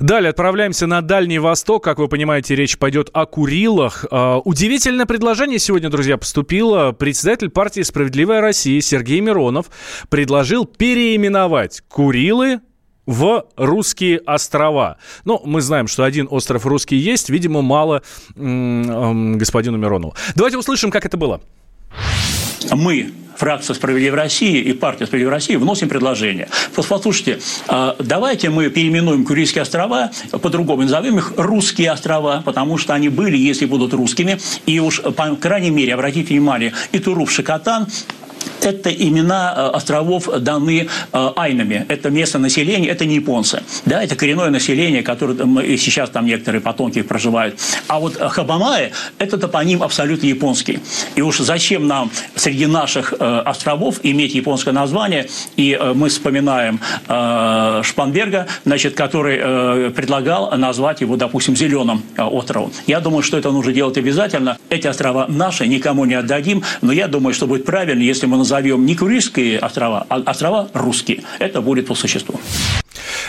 Далее отправляемся на Дальний Восток. Как вы понимаете, речь пойдет о Курилах. Э, удивительное предложение сегодня, друзья, поступило. Председатель партии «Справедливая Россия» Сергей Миронов предложил переименовать Курилы в русские острова. Ну, мы знаем, что один остров русский есть, видимо, мало м- господину Миронову. Давайте услышим, как это было. Мы фракция «Справедливая Россия» и партия «Справедливая Россия» вносим предложение. Послушайте, а, давайте мы переименуем Курильские острова, по-другому назовем их «Русские острова», потому что они были, если будут русскими. И уж, по крайней мере, обратите внимание, и Туруп, Шакатан это имена э, островов даны э, айнами. Это место населения, это не японцы. Да, это коренное население, которое и сейчас там некоторые потомки проживают. А вот Хабамае – это топоним абсолютно японский. И уж зачем нам среди наших э, островов иметь японское название? И мы вспоминаем Шпанберга, значит, который предлагал назвать его, допустим, Зеленым островом. Я думаю, что это нужно делать обязательно. Эти острова наши, никому не отдадим, но я думаю, что будет правильно, если мы назовем не Курильские острова, а острова русские. Это будет по существу.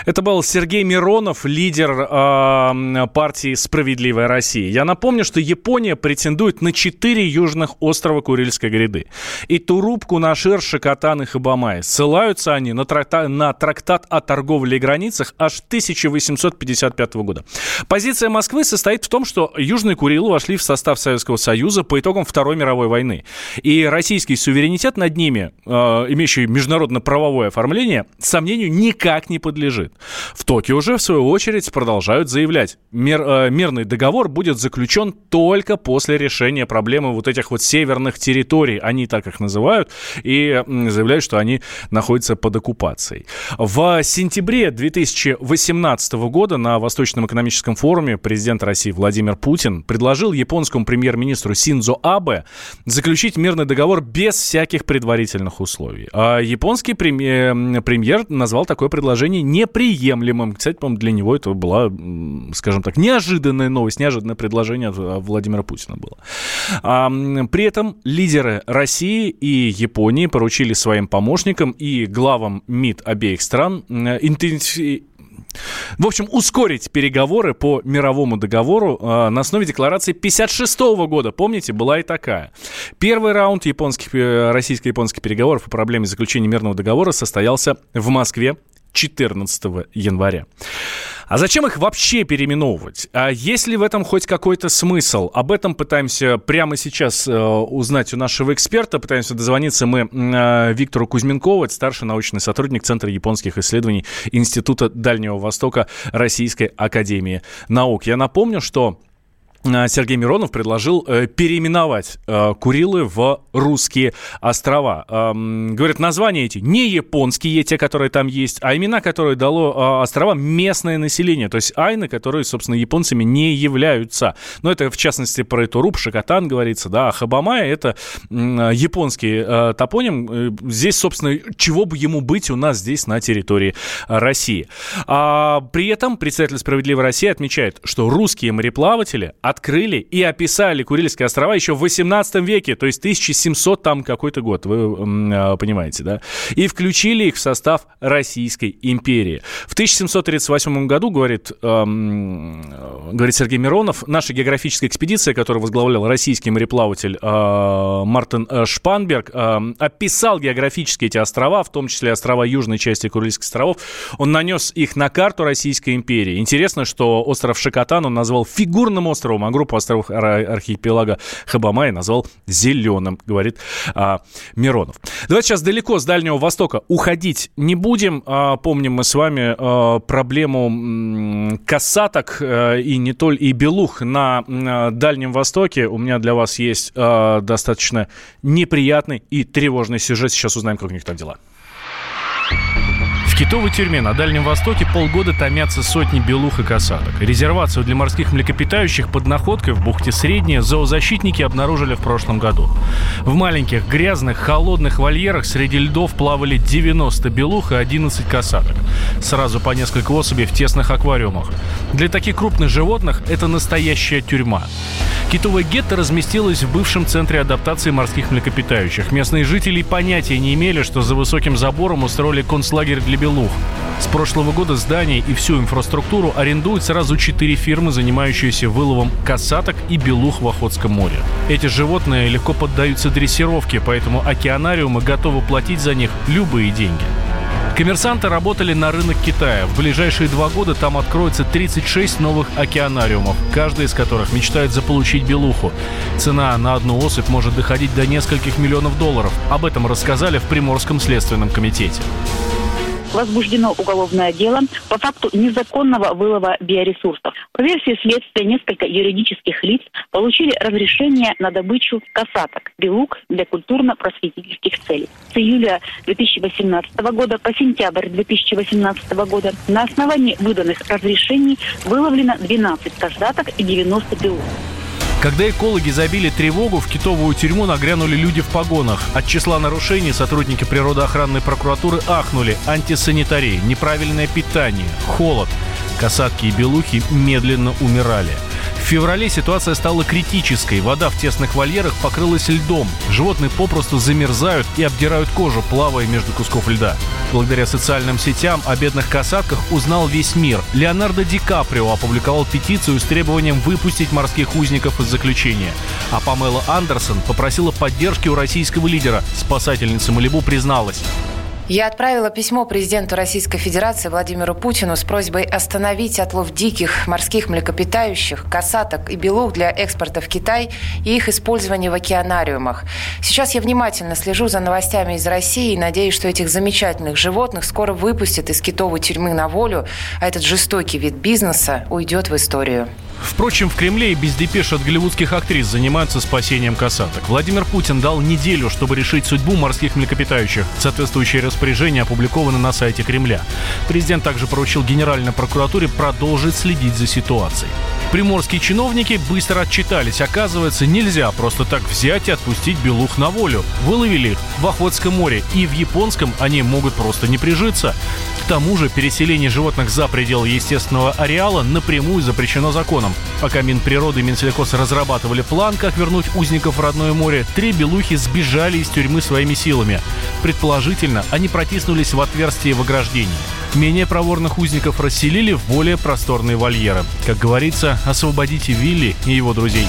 Это был Сергей Миронов, лидер э, партии «Справедливая Россия». Я напомню, что Япония претендует на четыре южных острова Курильской гряды. И Туруп, Кунашир, Шакатан и Хабамай. Ссылаются они на, тракта, на трактат о торговле и границах аж 1855 года. Позиция Москвы состоит в том, что Южные Курилы вошли в состав Советского Союза по итогам Второй мировой войны. И российский суверенитет над ними, э, имеющий международно-правовое оформление, сомнению никак не подлежит. В Токио уже, в свою очередь, продолжают заявлять, мир, э, мирный договор будет заключен только после решения проблемы вот этих вот северных территорий, они так их называют, и заявляют, что они находятся под оккупацией. В сентябре 2018 года на Восточном экономическом форуме президент России Владимир Путин предложил японскому премьер-министру Синдзо Абе заключить мирный договор без всяких предварительных условий. А японский премьер, премьер назвал такое предложение неприемлемым. Кстати, по-моему, для него это была, скажем так, неожиданная новость, неожиданное предложение от Владимира Путина было. А, при этом лидеры России и Японии поручили своим помощникам и главам МИД обеих стран интенсив в общем, ускорить переговоры по мировому договору э, на основе декларации 56 года. Помните, была и такая. Первый раунд японских, э, российско-японских переговоров по проблеме заключения мирного договора состоялся в Москве 14 января. А зачем их вообще переименовывать? А есть ли в этом хоть какой-то смысл? Об этом пытаемся прямо сейчас э, узнать у нашего эксперта. Пытаемся дозвониться мы э, Виктору Кузьменкову, это старший научный сотрудник Центра японских исследований Института Дальнего Востока Российской Академии Наук. Я напомню, что Сергей Миронов предложил э, переименовать э, Курилы в русские острова. Э, говорят, названия эти не японские, те, которые там есть, а имена, которые дало э, островам местное население, то есть айны, которые, собственно, японцами не являются. Но это, в частности, про Туруп, Шакатан говорится, да, а Хабамай это э, японский э, топоним. Э, здесь, собственно, чего бы ему быть у нас здесь на территории России. А, при этом представитель «Справедливой России» отмечает, что русские мореплаватели открыли и описали Курильские острова еще в 18 веке, то есть 1700 там какой-то год, вы э, понимаете, да? И включили их в состав Российской империи. В 1738 году, говорит, э, говорит Сергей Миронов, наша географическая экспедиция, которую возглавлял российский мореплаватель э, Мартин э, Шпанберг, э, описал географически эти острова, в том числе острова южной части Курильских островов. Он нанес их на карту Российской империи. Интересно, что остров Шакатан он назвал фигурным островом, а группу островов архипелага Хабамай назвал зеленым, говорит а, Миронов. Давайте сейчас далеко с Дальнего Востока уходить не будем. А, помним мы с вами а, проблему м, касаток а, и не только и белух на а, Дальнем Востоке. У меня для вас есть а, достаточно неприятный и тревожный сюжет. Сейчас узнаем, как у них там дела. В китовой тюрьме на Дальнем Востоке полгода томятся сотни белух и касаток. Резервацию для морских млекопитающих под находкой в бухте Средняя зоозащитники обнаружили в прошлом году. В маленьких, грязных, холодных вольерах среди льдов плавали 90 белух и 11 касаток. Сразу по несколько особей в тесных аквариумах. Для таких крупных животных это настоящая тюрьма. Китовое гетто разместилось в бывшем центре адаптации морских млекопитающих. Местные жители понятия не имели, что за высоким забором устроили концлагерь для Белух. С прошлого года здание и всю инфраструктуру арендуют сразу четыре фирмы, занимающиеся выловом касаток и белух в Охотском море. Эти животные легко поддаются дрессировке, поэтому океанариумы готовы платить за них любые деньги. Коммерсанты работали на рынок Китая. В ближайшие два года там откроется 36 новых океанариумов, каждый из которых мечтает заполучить белуху. Цена на одну особь может доходить до нескольких миллионов долларов. Об этом рассказали в Приморском следственном комитете возбуждено уголовное дело по факту незаконного вылова биоресурсов. По версии следствия, несколько юридических лиц получили разрешение на добычу касаток, белук для культурно-просветительских целей. С июля 2018 года по сентябрь 2018 года на основании выданных разрешений выловлено 12 касаток и 90 белук. Когда экологи забили тревогу, в китовую тюрьму нагрянули люди в погонах. От числа нарушений сотрудники природоохранной прокуратуры ахнули. Антисанитария, неправильное питание, холод. Касатки и белухи медленно умирали. Феврале ситуация стала критической. Вода в тесных вольерах покрылась льдом. Животные попросту замерзают и обдирают кожу, плавая между кусков льда. Благодаря социальным сетям о бедных касатках узнал весь мир. Леонардо Ди Каприо опубликовал петицию с требованием выпустить морских узников из заключения. А Памела Андерсон попросила поддержки у российского лидера. Спасательница Малибу призналась. Я отправила письмо президенту Российской Федерации Владимиру Путину с просьбой остановить отлов диких морских млекопитающих, касаток и белух для экспорта в Китай и их использование в океанариумах. Сейчас я внимательно слежу за новостями из России и надеюсь, что этих замечательных животных скоро выпустят из китовой тюрьмы на волю, а этот жестокий вид бизнеса уйдет в историю. Впрочем, в Кремле и без депеш от голливудских актрис занимаются спасением касаток. Владимир Путин дал неделю, чтобы решить судьбу морских млекопитающих. Соответствующее распоряжение опубликовано на сайте Кремля. Президент также поручил Генеральной прокуратуре продолжить следить за ситуацией. Приморские чиновники быстро отчитались. Оказывается, нельзя просто так взять и отпустить белух на волю. Выловили их в Охотском море, и в Японском они могут просто не прижиться. Тому же переселение животных за пределы естественного ареала напрямую запрещено законом. Пока Минприроды и Минсельхоз разрабатывали план, как вернуть узников в родное море, три белухи сбежали из тюрьмы своими силами. Предположительно, они протиснулись в отверстие в ограждении. Менее проворных узников расселили в более просторные вольеры. Как говорится, освободите Вилли и его друзей.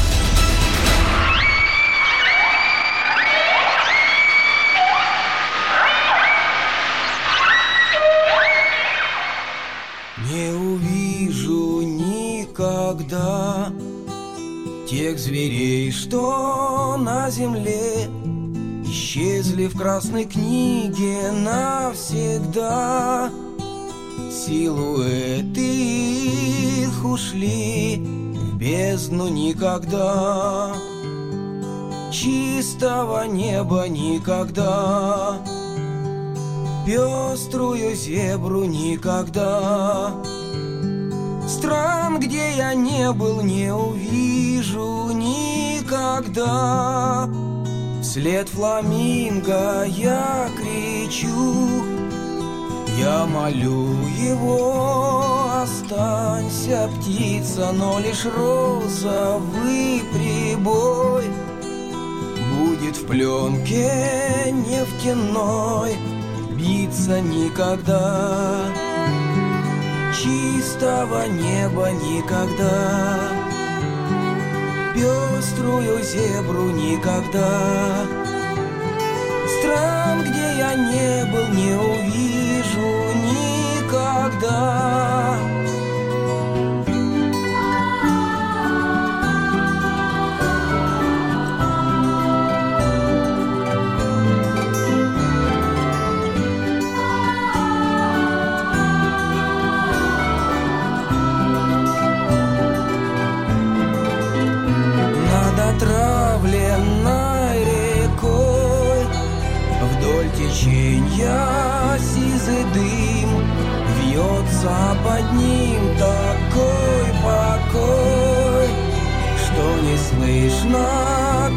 Красной книге навсегда. Силуэты их ушли в бездну никогда. Чистого неба никогда. Пеструю зебру никогда. Стран, где я не был, не увижу никогда След фламинго я кричу Я молю его, останься, птица Но лишь розовый прибой Будет в пленке нефтяной Биться никогда чистого неба никогда Пеструю зебру никогда. Стран, где я не был, не увижу никогда отравленной рекой. Вдоль течения сизый дым Вьется под ним такой покой Что не слышно,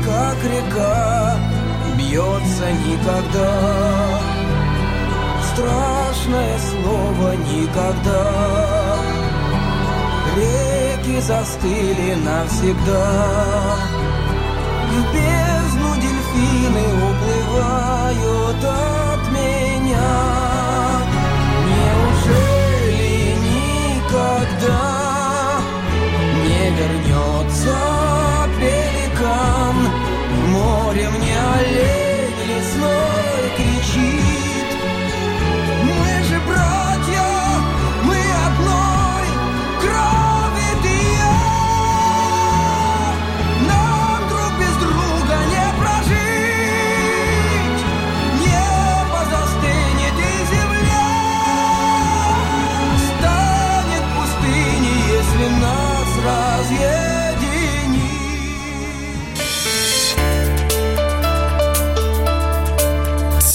как река Бьется никогда. Страшное слово никогда навыки застыли навсегда. В бездну дельфины уплывают от меня. Неужели никогда?